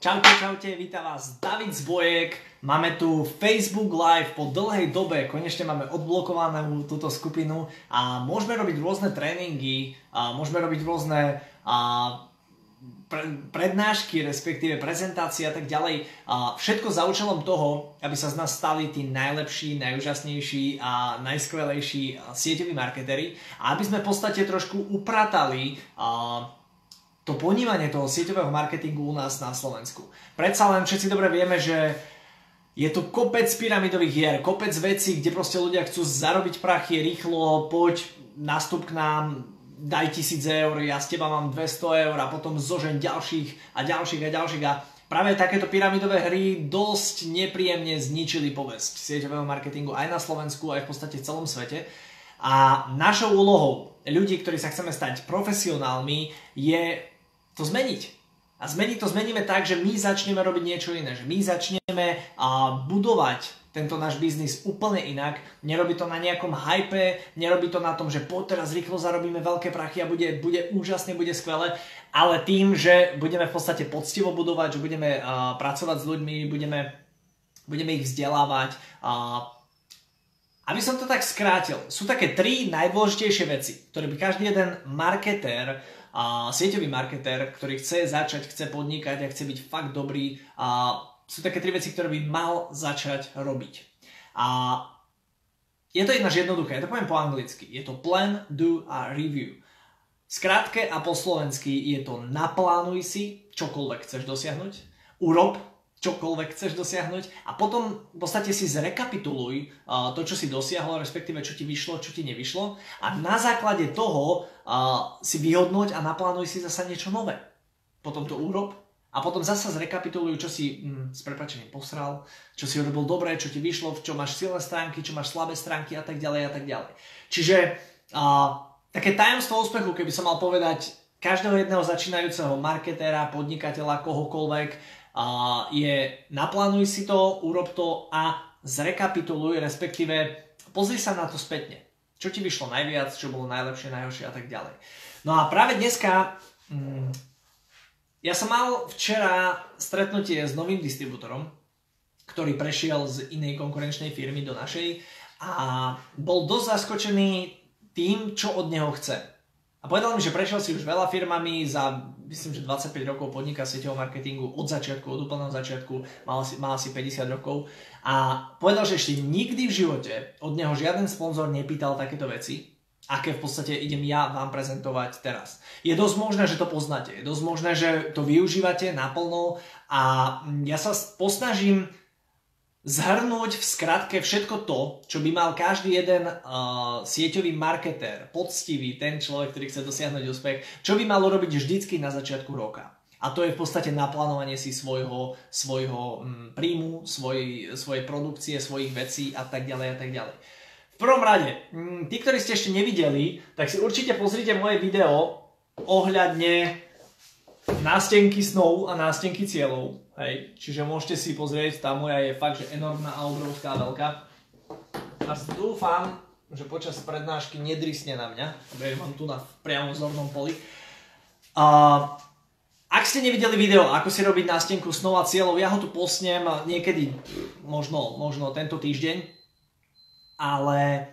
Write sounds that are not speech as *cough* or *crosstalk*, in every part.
Čaute, čaute, vítam vás David Zbojek. Máme tu Facebook Live po dlhej dobe, konečne máme odblokovanú túto skupinu a môžeme robiť rôzne tréningy, a môžeme robiť rôzne a, pre, prednášky, respektíve prezentácie a tak ďalej. A všetko za účelom toho, aby sa z nás stali tí najlepší, najúžasnejší a najskvelejší sieťoví marketery a aby sme v podstate trošku upratali a, to ponímanie toho sieťového marketingu u nás na Slovensku. Predsa len všetci dobre vieme, že je tu kopec pyramidových hier, kopec vecí, kde proste ľudia chcú zarobiť prachy rýchlo, poď, nastup k nám, daj tisíc eur, ja z teba mám 200 eur a potom zožen ďalších a ďalších a ďalších a práve takéto pyramidové hry dosť nepríjemne zničili povesť sieťového marketingu aj na Slovensku, aj v podstate v celom svete. A našou úlohou ľudí, ktorí sa chceme stať profesionálmi, je to zmeniť. A zmeniť to zmeníme tak, že my začneme robiť niečo iné, že my začneme a, budovať tento náš biznis úplne inak. Nerobí to na nejakom hype, nerobí to na tom, že po teraz rýchlo zarobíme veľké prachy a bude, bude úžasne, bude skvelé, ale tým, že budeme v podstate poctivo budovať, že budeme a, pracovať s ľuďmi, budeme, budeme ich vzdelávať. A, aby som to tak skrátil, sú také tri najdôležitejšie veci, ktoré by každý jeden marketér a sieťový marketer, ktorý chce začať, chce podnikať a chce byť fakt dobrý a sú také tri veci, ktoré by mal začať robiť. A je to jedna jednoduché, ja to poviem po anglicky. Je to plan, do a review. Skrátke a po slovensky je to naplánuj si, čokoľvek chceš dosiahnuť, urob čokoľvek chceš dosiahnuť a potom v podstate si zrekapituluj to, čo si dosiahol, respektíve čo ti vyšlo, čo ti nevyšlo a na základe toho si vyhodnoť a naplánuj si zasa niečo nové. Potom to urob a potom zasa zrekapituluj, čo si mm, s prepačením posral, čo si urobil dobre, čo ti vyšlo, čo máš silné stránky, čo máš slabé stránky a tak ďalej a tak ďalej. Čiže uh, také tajomstvo úspechu, keby som mal povedať každého jedného začínajúceho marketéra, podnikateľa, kohokoľvek, je naplánuj si to, urob to a zrekapituluj, respektíve pozri sa na to spätne. Čo ti vyšlo najviac, čo bolo najlepšie, najhoršie a tak ďalej. No a práve dneska, mm, ja som mal včera stretnutie s novým distribútorom, ktorý prešiel z inej konkurenčnej firmy do našej a bol dosť zaskočený tým, čo od neho chce. A povedal mi, že prešiel si už veľa firmami, za myslím, že 25 rokov podniká sieťového marketingu od začiatku, od úplného začiatku, mal asi, mal asi 50 rokov. A povedal, že ešte nikdy v živote od neho žiaden sponzor nepýtal takéto veci, aké v podstate idem ja vám prezentovať teraz. Je dosť možné, že to poznáte, je dosť možné, že to využívate naplno. A ja sa posnažím zhrnúť v skratke všetko to, čo by mal každý jeden uh, sieťový marketér, poctivý, ten človek, ktorý chce dosiahnuť úspech, čo by mal urobiť vždycky na začiatku roka. A to je v podstate naplánovanie si svojho, svojho um, príjmu, svoj, svojej produkcie, svojich vecí a tak ďalej a tak ďalej. V prvom rade, um, tí, ktorí ste ešte nevideli, tak si určite pozrite moje video ohľadne nástenky snov a nástenky cieľov Hej, čiže môžete si pozrieť, tá moja je fakt, že enormná a obrovská veľká. A dúfam, že počas prednášky nedrisne na mňa, lebo ja mám tu na priamom zornom poli. A, ak ste nevideli video, ako si robiť nástenku snov a cieľov, ja ho tu posnem niekedy, možno, možno tento týždeň, ale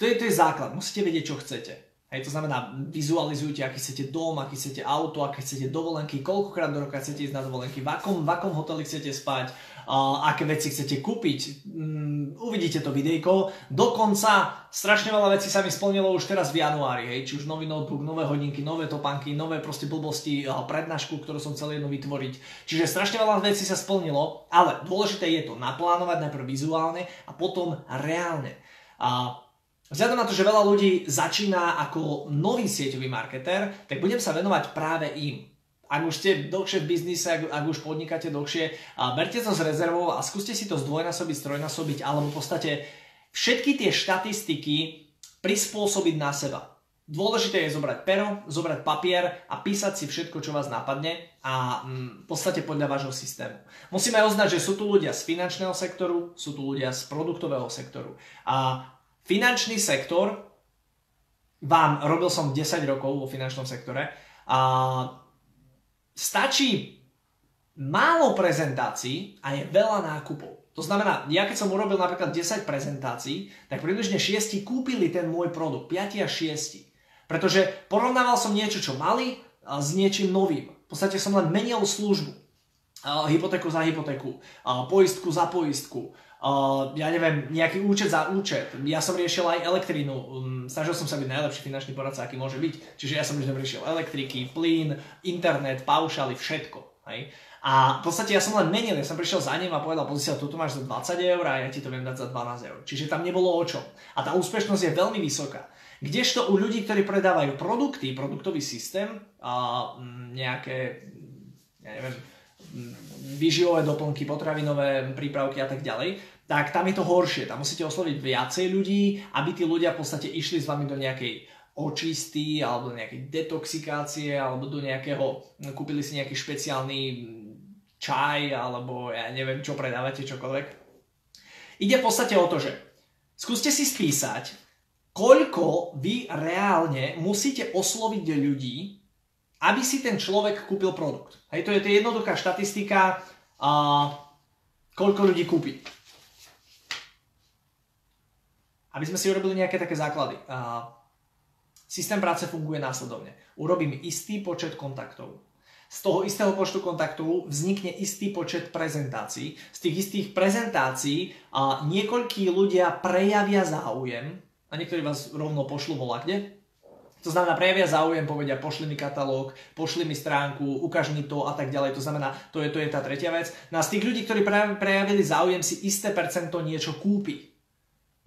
to je, to je základ, musíte vedieť, čo chcete. Hej, to znamená, vizualizujte, aký chcete dom, aký chcete auto, aké chcete dovolenky, koľkokrát do roka chcete ísť na dovolenky, v akom, v akom hoteli chcete spať, uh, aké veci chcete kúpiť. Um, uvidíte to videjko. Dokonca strašne veľa vecí sa mi splnilo už teraz v januári. Hej, či už nový notebook, nové hodinky, nové topánky, nové proste blbosti, uh, prednášku, ktorú som chcel jedno vytvoriť. Čiže strašne veľa vecí sa splnilo, ale dôležité je to naplánovať najprv vizuálne a potom reálne. Uh, Vzhľadom na to, že veľa ľudí začína ako nový sieťový marketer, tak budem sa venovať práve im. Ak už ste dlhšie v biznise, ak, ak už podnikáte dlhšie, a berte to s rezervou a skúste si to zdvojnásobiť, strojnásobiť, alebo v podstate všetky tie štatistiky prispôsobiť na seba. Dôležité je zobrať pero, zobrať papier a písať si všetko, čo vás napadne a mm, v podstate podľa vášho systému. Musíme oznať, že sú tu ľudia z finančného sektoru, sú tu ľudia z produktového sektoru. A Finančný sektor, vám, robil som 10 rokov vo finančnom sektore a stačí málo prezentácií a je veľa nákupov. To znamená, ja keď som urobil napríklad 10 prezentácií, tak približne 6 kúpili ten môj produkt, 5 a 6. Pretože porovnával som niečo, čo mali s niečím novým. V podstate som len menil službu. Hypotéku za hypotéku, poistku za poistku, Uh, ja neviem, nejaký účet za účet. Ja som riešil aj elektrínu. Um, snažil som sa byť najlepší finančný poradca, aký môže byť. Čiže ja som vždy riešil elektriky, plyn, internet, paušály, všetko. Hej? A v podstate ja som len menil, ja som prišiel za ním a povedal, pozri sa, toto máš za 20 eur a ja ti to viem dať za 12 eur. Čiže tam nebolo o čom. A tá úspešnosť je veľmi vysoká. Kdežto u ľudí, ktorí predávajú produkty, produktový systém, a nejaké, ja neviem, vyživové doplnky, potravinové prípravky a tak ďalej, tak tam je to horšie. Tam musíte osloviť viacej ľudí, aby tí ľudia v podstate išli s vami do nejakej očisty alebo do nejakej detoxikácie alebo do nejakého, kúpili si nejaký špeciálny čaj alebo ja neviem čo predávate, čokoľvek. Ide v podstate o to, že skúste si spísať, koľko vy reálne musíte osloviť ľudí, aby si ten človek kúpil produkt. Hej, to je to jednoduchá štatistika, a koľko ľudí kúpi. Aby sme si urobili nejaké také základy. A systém práce funguje následovne. Urobím istý počet kontaktov. Z toho istého počtu kontaktov vznikne istý počet prezentácií. Z tých istých prezentácií a niekoľkí ľudia prejavia záujem a niektorí vás rovno pošlu volakde, to znamená, prejavia záujem, povedia, pošli mi katalóg, pošli mi stránku, ukáž mi to a tak ďalej. To znamená, to je, to je tá tretia vec. No a z tých ľudí, ktorí prejavili záujem, si isté percento niečo kúpi.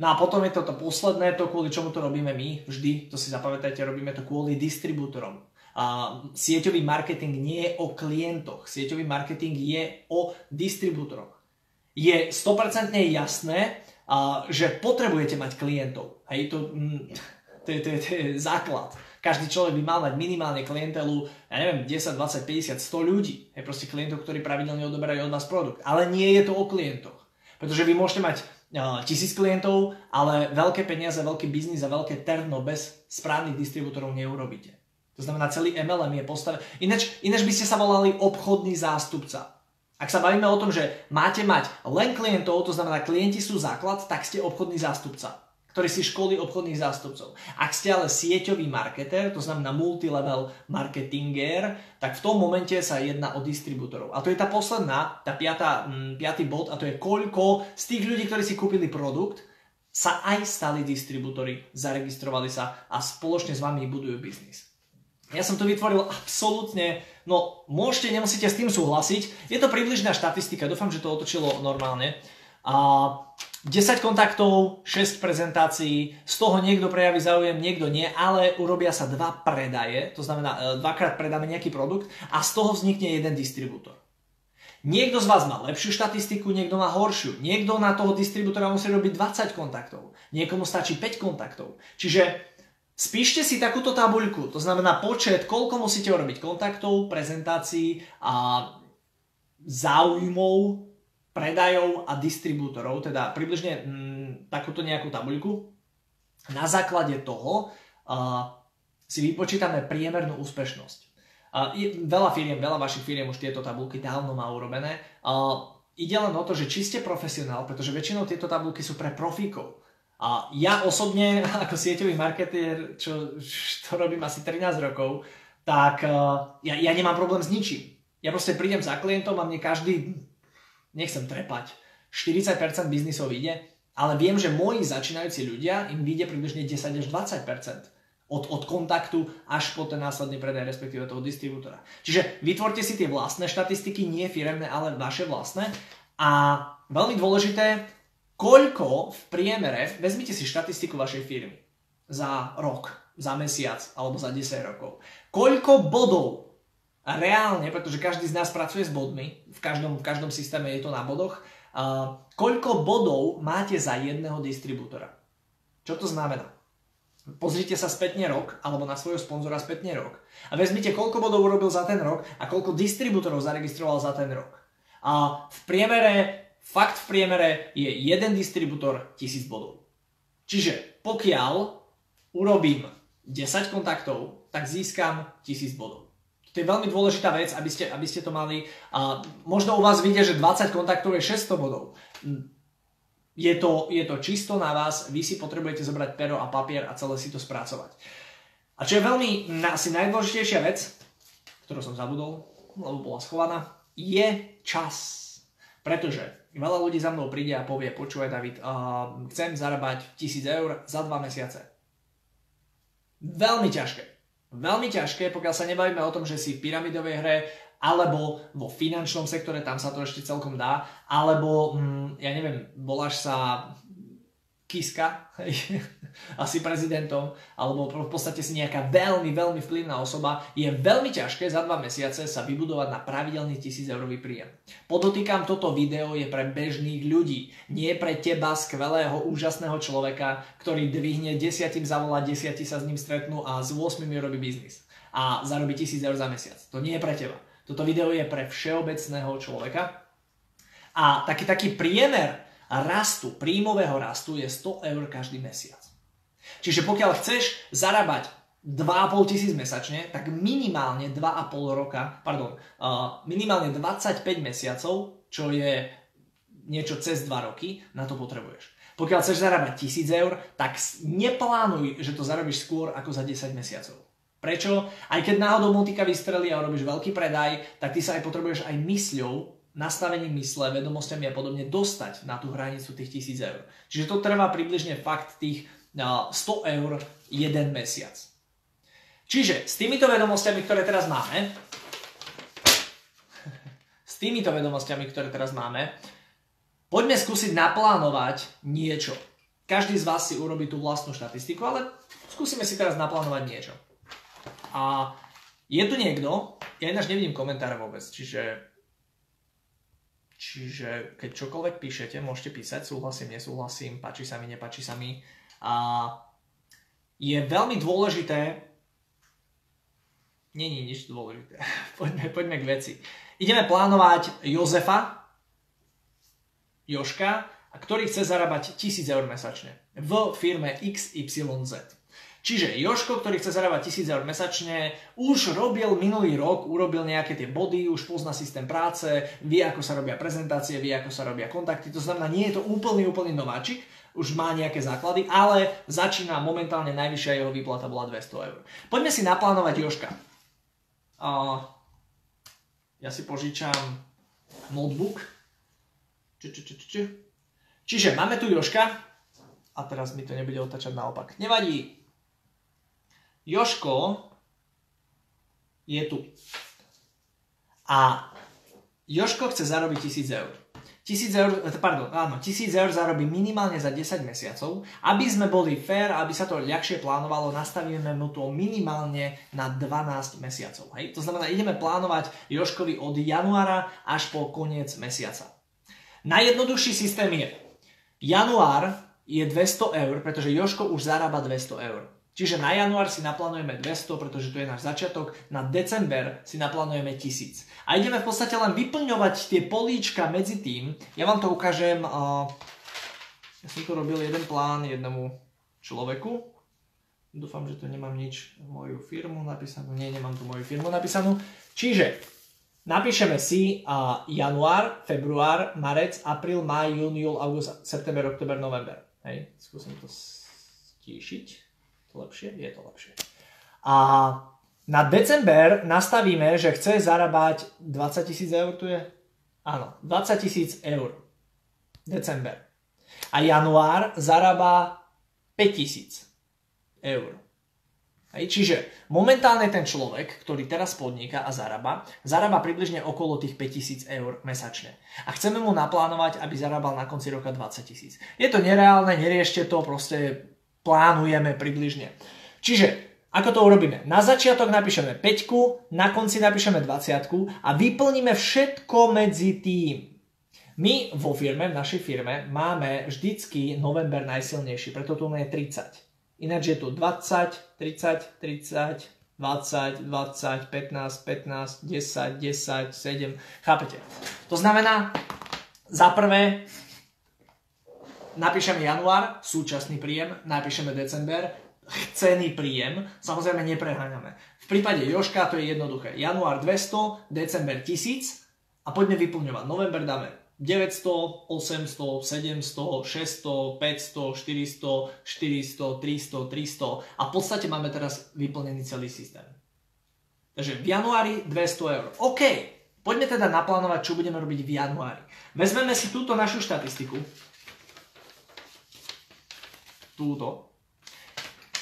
No a potom je to to posledné, to kvôli čomu to robíme my, vždy, to si zapamätajte, robíme to kvôli distribútorom. A sieťový marketing nie je o klientoch, sieťový marketing je o distribútoroch. Je 100% jasné, že potrebujete mať klientov. Hej, to, mm, to je, to, je, to je základ. Každý človek by mal mať minimálne klientelu, ja neviem, 10, 20, 50, 100 ľudí. Je proste klientov, ktorí pravidelne odoberajú od nás produkt. Ale nie je to o klientoch. Pretože vy môžete mať uh, tisíc klientov, ale veľké peniaze, veľký biznis a veľké terno bez správnych distribútorov neurobíte. To znamená, celý MLM je postavený. Ináč, ináč by ste sa volali obchodný zástupca. Ak sa bavíme o tom, že máte mať len klientov, to znamená, klienti sú základ, tak ste obchodný zástupca ktorý si školí obchodných zástupcov. Ak ste ale sieťový marketer, to znamená multilevel marketinger, tak v tom momente sa jedná o distribútorov. A to je tá posledná, tá piatá, mm, piatý bod, a to je koľko z tých ľudí, ktorí si kúpili produkt, sa aj stali distribútory, zaregistrovali sa a spoločne s vami budujú biznis. Ja som to vytvoril absolútne, no môžete, nemusíte s tým súhlasiť, je to približná štatistika, dúfam, že to otočilo normálne. A 10 kontaktov, 6 prezentácií, z toho niekto prejaví záujem, niekto nie, ale urobia sa dva predaje, to znamená e, dvakrát predáme nejaký produkt a z toho vznikne jeden distribútor. Niekto z vás má lepšiu štatistiku, niekto má horšiu. Niekto na toho distribútora musí robiť 20 kontaktov, niekomu stačí 5 kontaktov. Čiže spíšte si takúto tabuľku, to znamená počet, koľko musíte urobiť kontaktov, prezentácií a záujmov predajov a distribútorov, teda približne mm, takúto nejakú tabuľku. Na základe toho uh, si vypočítame priemernú úspešnosť. Uh, je, veľa firiem, veľa vašich firiem už tieto tabulky dávno má urobené. Uh, ide len o to, že či ste profesionál, pretože väčšinou tieto tabulky sú pre profíkov. A ja osobne, *laughs* ako sieťový marketér, čo, čo robím asi 13 rokov, tak uh, ja, ja nemám problém s ničím. Ja proste prídem za klientom a mne každý nechcem trepať, 40% biznisov ide, ale viem, že moji začínajúci ľudia im vyjde približne 10 až 20% od, od kontaktu až po ten následný predaj, respektíve toho distribútora. Čiže vytvorte si tie vlastné štatistiky, nie firemné, ale vaše vlastné. A veľmi dôležité, koľko v priemere, vezmite si štatistiku vašej firmy za rok, za mesiac alebo za 10 rokov. Koľko bodov reálne, pretože každý z nás pracuje s bodmi, v každom, v každom systéme je to na bodoch, uh, koľko bodov máte za jedného distribútora? Čo to znamená? Pozrite sa spätne rok, alebo na svojho sponzora spätne rok a vezmite, koľko bodov urobil za ten rok a koľko distribútorov zaregistroval za ten rok. A v priemere, fakt v priemere je jeden distribútor 1000 bodov. Čiže pokiaľ urobím 10 kontaktov, tak získam 1000 bodov. To je veľmi dôležitá vec, aby ste, aby ste to mali. A možno u vás vidia, že 20 kontaktov je 600 bodov. Je to, je to čisto na vás, vy si potrebujete zobrať pero a papier a celé si to spracovať. A čo je veľmi asi najdôležitejšia vec, ktorú som zabudol, lebo bola schovaná, je čas. Pretože veľa ľudí za mnou príde a povie, počúvaj David, uh, chcem zarábať 1000 eur za 2 mesiace. Veľmi ťažké. Veľmi ťažké, pokiaľ sa nebavíme o tom, že si v pyramidovej hre alebo vo finančnom sektore, tam sa to ešte celkom dá, alebo, hm, ja neviem, voláš sa Kiska, *laughs* asi prezidentom, alebo v podstate si nejaká veľmi, veľmi vplyvná osoba, je veľmi ťažké za dva mesiace sa vybudovať na pravidelný 1000 eurový príjem. Podotýkam, toto video je pre bežných ľudí, nie pre teba, skvelého, úžasného človeka, ktorý dvihne desiatim zavolá, desiatí sa s ním stretnú a s 8 robí biznis a zarobí 1000 eur za mesiac. To nie je pre teba. Toto video je pre všeobecného človeka. A taký taký priemer rastu, príjmového rastu je 100 eur každý mesiac. Čiže pokiaľ chceš zarábať 2,5 tisíc mesačne, tak minimálne 2,5 roka, pardon, uh, minimálne 25 mesiacov, čo je niečo cez 2 roky, na to potrebuješ. Pokiaľ chceš zarábať 1000 eur, tak neplánuj, že to zarobíš skôr ako za 10 mesiacov. Prečo? Aj keď náhodou motika vystrelí a robíš veľký predaj, tak ty sa aj potrebuješ aj mysľou nastavením mysle, vedomostiami a podobne dostať na tú hranicu tých 1000 eur. Čiže to trvá približne fakt tých 100 eur jeden mesiac. Čiže s týmito vedomostiami, ktoré teraz máme, *laughs* s týmito vedomostiami, ktoré teraz máme, poďme skúsiť naplánovať niečo. Každý z vás si urobí tú vlastnú štatistiku, ale skúsime si teraz naplánovať niečo. A je tu niekto, ja ináč nevidím komentáre vôbec, čiže Čiže keď čokoľvek píšete, môžete písať, súhlasím, nesúhlasím, páči sa mi, nepáči sa mi. A je veľmi dôležité, není nič dôležité, *laughs* poďme, poďme k veci. Ideme plánovať Jozefa, Joška, ktorý chce zarábať 1000 eur mesačne v firme XYZ. Čiže Joško, ktorý chce zarábať 1000 eur mesačne, už robil minulý rok, urobil nejaké tie body, už pozná systém práce, vie, ako sa robia prezentácie, vie, ako sa robia kontakty. To znamená, nie je to úplný, úplný nováčik, už má nejaké základy, ale začína momentálne najvyššia jeho výplata bola 200 eur. Poďme si naplánovať Joška. Uh, ja si požičam notebook. Či, či, či, či. Čiže máme tu Joška a teraz mi to nebude otačať naopak. Nevadí, Joško je tu. A Joško chce zarobiť 1000 eur. 1000 eur, pardon, áno, 1000 eur zarobí minimálne za 10 mesiacov. Aby sme boli fair, aby sa to ľahšie plánovalo, nastavíme mu to minimálne na 12 mesiacov. Hej? To znamená, ideme plánovať Joškovi od januára až po koniec mesiaca. Najjednoduchší systém je január je 200 eur, pretože Joško už zarába 200 eur. Čiže na január si naplánujeme 200, pretože to je náš začiatok, na december si naplánujeme 1000. A ideme v podstate len vyplňovať tie políčka medzi tým. Ja vám to ukážem, ja som tu robil jeden plán jednému človeku. Dúfam, že tu nemám nič moju firmu napísanú. Nie, nemám tu moju firmu napísanú. Čiže napíšeme si január, február, marec, apríl, maj, jún, júl, august, september, oktober, november. Hej, skúsim to stíšiť lepšie? Je to lepšie. A na december nastavíme, že chce zarábať 20 tisíc eur, tu je? Áno, 20 tisíc eur. December. A január zarába 5 tisíc eur. Hej, čiže momentálne ten človek, ktorý teraz podniká a zarába, zarába približne okolo tých 5000 eur mesačne. A chceme mu naplánovať, aby zarábal na konci roka 20 tisíc. Je to nereálne, neriešte to, proste plánujeme približne. Čiže ako to urobíme? Na začiatok napíšeme 5, na konci napíšeme 20 a vyplníme všetko medzi tým. My vo firme, v našej firme, máme vždycky november najsilnejší, preto tu je 30. Ináč je tu 20, 30, 30, 20, 20, 15, 15, 10, 10, 7. Chápete? To znamená, za prvé napíšeme január, súčasný príjem, napíšeme december, chcený príjem, samozrejme nepreháňame. V prípade Joška to je jednoduché. Január 200, december 1000 a poďme vyplňovať. November dáme 900, 800, 700, 600, 500, 400, 400, 300, 300 a v podstate máme teraz vyplnený celý systém. Takže v januári 200 eur. OK, poďme teda naplánovať, čo budeme robiť v januári. Vezmeme si túto našu štatistiku. Túto.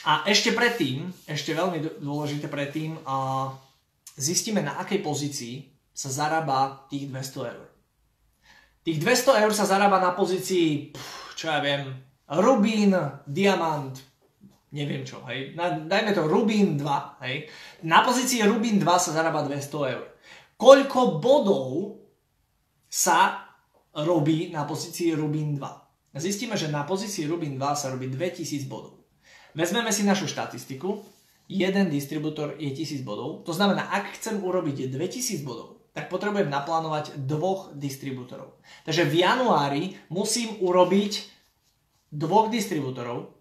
A ešte predtým, ešte veľmi dôležité predtým, a zistíme, na akej pozícii sa zarába tých 200 eur. Tých 200 eur sa zarába na pozícii, čo ja viem, rubín, diamant, neviem čo, hej. Na, dajme to rubín 2, hej. Na pozícii rubín 2 sa zarába 200 eur. Koľko bodov sa robí na pozícii rubín 2? Zistíme, že na pozícii rubín 2 sa robí 2000 bodov. Vezmeme si našu štatistiku. Jeden distribútor je 1000 bodov. To znamená, ak chcem urobiť 2000 bodov, tak potrebujem naplánovať dvoch distribútorov. Takže v januári musím urobiť dvoch distribútorov,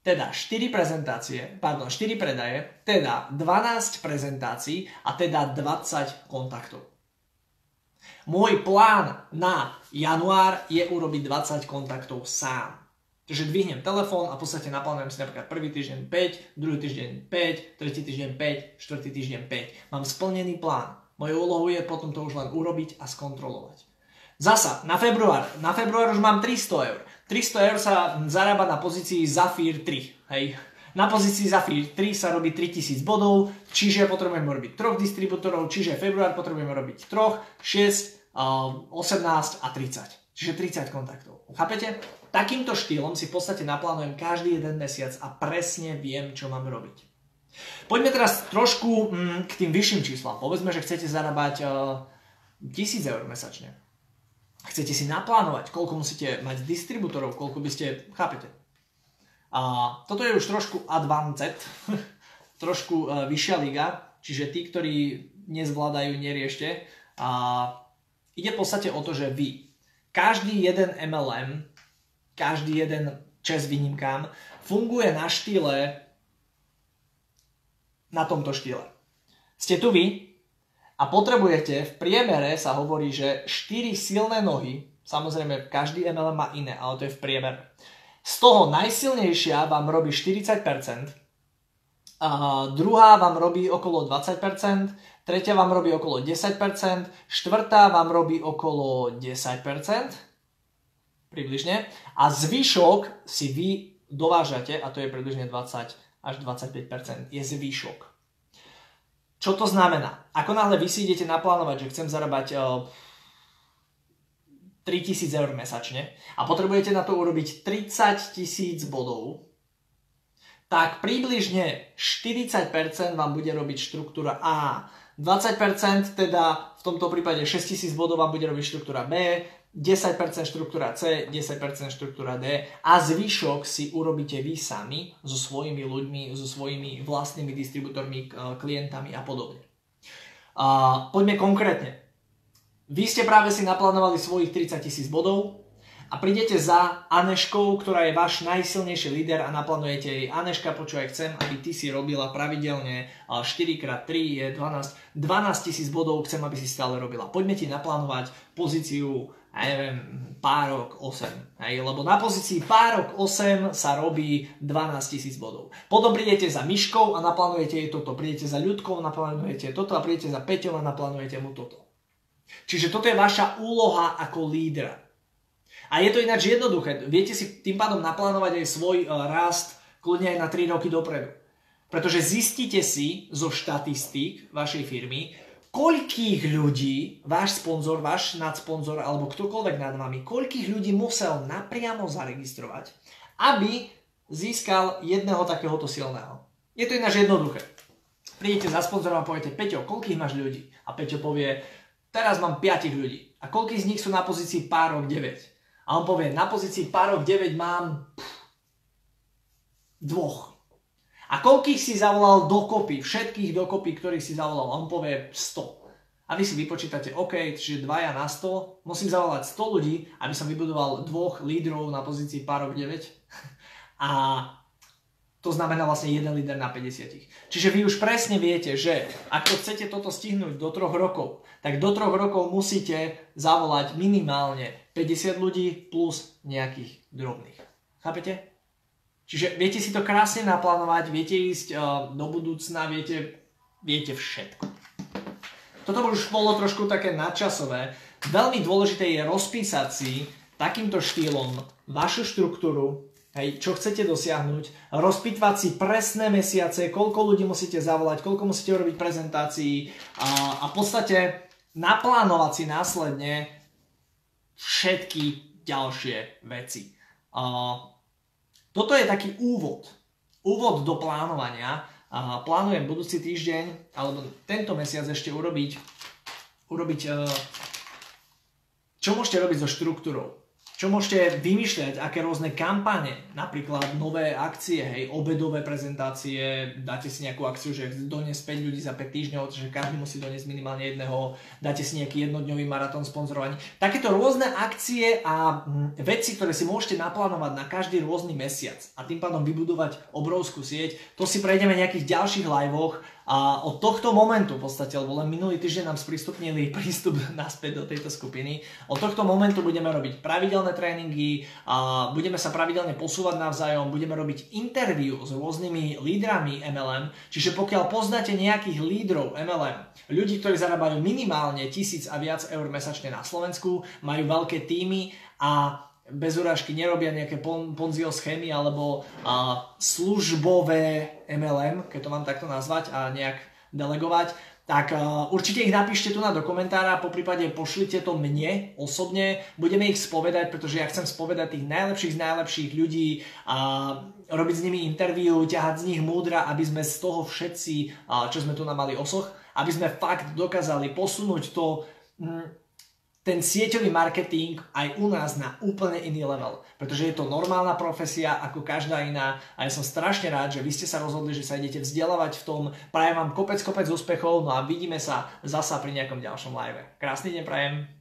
teda 4 prezentácie, pardon, 4 predaje, teda 12 prezentácií a teda 20 kontaktov. Môj plán na január je urobiť 20 kontaktov sám. Takže dvihnem telefón a v podstate naplánujem si napríklad prvý týždeň 5, druhý týždeň 5, tretí týždeň 5, štvrtý týždeň 5. Mám splnený plán. Mojou úlohou je potom to už len urobiť a skontrolovať. Zasa, na február. Na február už mám 300 eur. 300 eur sa zarába na pozícii Zafir 3. Hej. Na pozícii Zafir 3 sa robí 3000 bodov, čiže potrebujeme robiť troch distribútorov, čiže február potrebujeme robiť troch, 6, 18 a 30. Čiže 30 kontaktov. Chápete? Takýmto štýlom si v podstate naplánujem každý jeden mesiac a presne viem, čo mám robiť. Poďme teraz trošku mm, k tým vyšším číslam. Povedzme, že chcete zarábať uh, e, 1000 eur mesačne. Chcete si naplánovať, koľko musíte mať distribútorov, koľko by ste, chápete? A toto je už trošku advanced, *laughs* trošku uh, vyššia liga, čiže tí, ktorí nezvládajú, neriešte. A ide v podstate o to, že vy, každý jeden MLM každý jeden čes výnimkám, funguje na štýle, na tomto štýle. Ste tu vy a potrebujete, v priemere sa hovorí, že 4 silné nohy, samozrejme každý MLM má iné, ale to je v priemere. Z toho najsilnejšia vám robí 40%, a druhá vám robí okolo 20%, tretia vám robí okolo 10%, štvrtá vám robí okolo 10%, približne. A zvyšok si vy dovážate, a to je približne 20 až 25%, je zvyšok. Čo to znamená? Ako náhle vy si idete naplánovať, že chcem zarábať 3000 eur mesačne a potrebujete na to urobiť 30 tisíc bodov, tak približne 40% vám bude robiť štruktúra A, 20% teda v tomto prípade 6000 bodov vám bude robiť štruktúra B, 10% štruktúra C, 10% štruktúra D a zvyšok si urobíte vy sami so svojimi ľuďmi, so svojimi vlastnými distribútormi, klientami a podobne. A poďme konkrétne. Vy ste práve si naplánovali svojich 30 tisíc bodov a prídete za Aneškou, ktorá je váš najsilnejší líder a naplánujete jej Aneška, počúvaj, chcem, aby ty si robila pravidelne 4x3 je 12, 12 tisíc bodov, chcem, aby si stále robila. Poďme ti naplánovať pozíciu ja neviem, párok 8. Hej, lebo na pozícii párok 8 sa robí 12 tisíc bodov. Potom prídete za Myškou a naplánujete jej toto. Prídete za Ľudkou a naplánujete toto a prídete za Peťom a naplánujete mu toto. Čiže toto je vaša úloha ako lídra. A je to ináč jednoduché. Viete si tým pádom naplánovať aj svoj uh, rast kľudne aj na 3 roky dopredu. Pretože zistíte si zo štatistík vašej firmy, koľkých ľudí váš sponzor, váš nadsponzor alebo ktokoľvek nad vami, koľkých ľudí musel napriamo zaregistrovať, aby získal jedného takéhoto silného. Je to ináč jednoduché. Prídete za sponzorom a poviete, Peťo, koľkých máš ľudí? A Peťo povie, teraz mám 5 ľudí. A koľký z nich sú na pozícii párok 9? A on povie, na pozícii párok 9 mám pff, dvoch. A koľkých si zavolal dokopy, všetkých dokopy, ktorých si zavolal, on povie 100. A vy si vypočítate, OK, čiže dvaja na 100, musím zavolať 100 ľudí, aby som vybudoval dvoch lídrov na pozícii párok 9. *laughs* A to znamená vlastne jeden líder na 50. Čiže vy už presne viete, že ak to chcete toto stihnúť do troch rokov, tak do troch rokov musíte zavolať minimálne 50 ľudí plus nejakých drobných. Chápete? Čiže viete si to krásne naplánovať, viete ísť uh, do budúcna, viete, viete všetko. Toto už bolo trošku také nadčasové. Veľmi dôležité je rozpísať si takýmto štýlom vašu štruktúru, Hej, čo chcete dosiahnuť, rozpitvať si presné mesiace, koľko ľudí musíte zavolať, koľko musíte urobiť prezentácií a, a v podstate naplánovať si následne všetky ďalšie veci. A, toto je taký úvod. Úvod do plánovania. A plánujem budúci týždeň, alebo tento mesiac ešte urobiť, urobiť čo môžete robiť so štruktúrou čo môžete vymýšľať, aké rôzne kampane, napríklad nové akcie, hej, obedové prezentácie, dáte si nejakú akciu, že doniesť 5 ľudí za 5 týždňov, že každý musí doniesť minimálne jedného, dáte si nejaký jednodňový maratón sponzorovaní. Takéto rôzne akcie a hm, veci, ktoré si môžete naplánovať na každý rôzny mesiac a tým pádom vybudovať obrovskú sieť, to si prejdeme v nejakých ďalších liveoch a od tohto momentu v podstate, lebo len minulý týždeň nám sprístupnili *laughs* prístup naspäť do tejto skupiny, od tohto momentu budeme robiť pravidelné tréningy, a budeme sa pravidelne posúvať navzájom, budeme robiť interview s rôznymi lídrami MLM, čiže pokiaľ poznáte nejakých lídrov MLM, ľudí, ktorí zarábajú minimálne tisíc a viac eur mesačne na Slovensku, majú veľké týmy a bez urážky nerobia nejaké pon, ponzio schémy alebo a, službové MLM, keď to mám takto nazvať a nejak delegovať, tak uh, určite ich napíšte tu na do komentára, po prípade pošlite to mne osobne, budeme ich spovedať, pretože ja chcem spovedať tých najlepších z najlepších ľudí a robiť s nimi interviu, ťahať z nich múdra, aby sme z toho všetci, uh, čo sme tu mali osoch, aby sme fakt dokázali posunúť to, mm, ten sieťový marketing aj u nás na úplne iný level. Pretože je to normálna profesia ako každá iná a ja som strašne rád, že vy ste sa rozhodli, že sa idete vzdelávať v tom. Prajem vám kopec, kopec úspechov, no a vidíme sa zasa pri nejakom ďalšom live. Krásny deň prajem.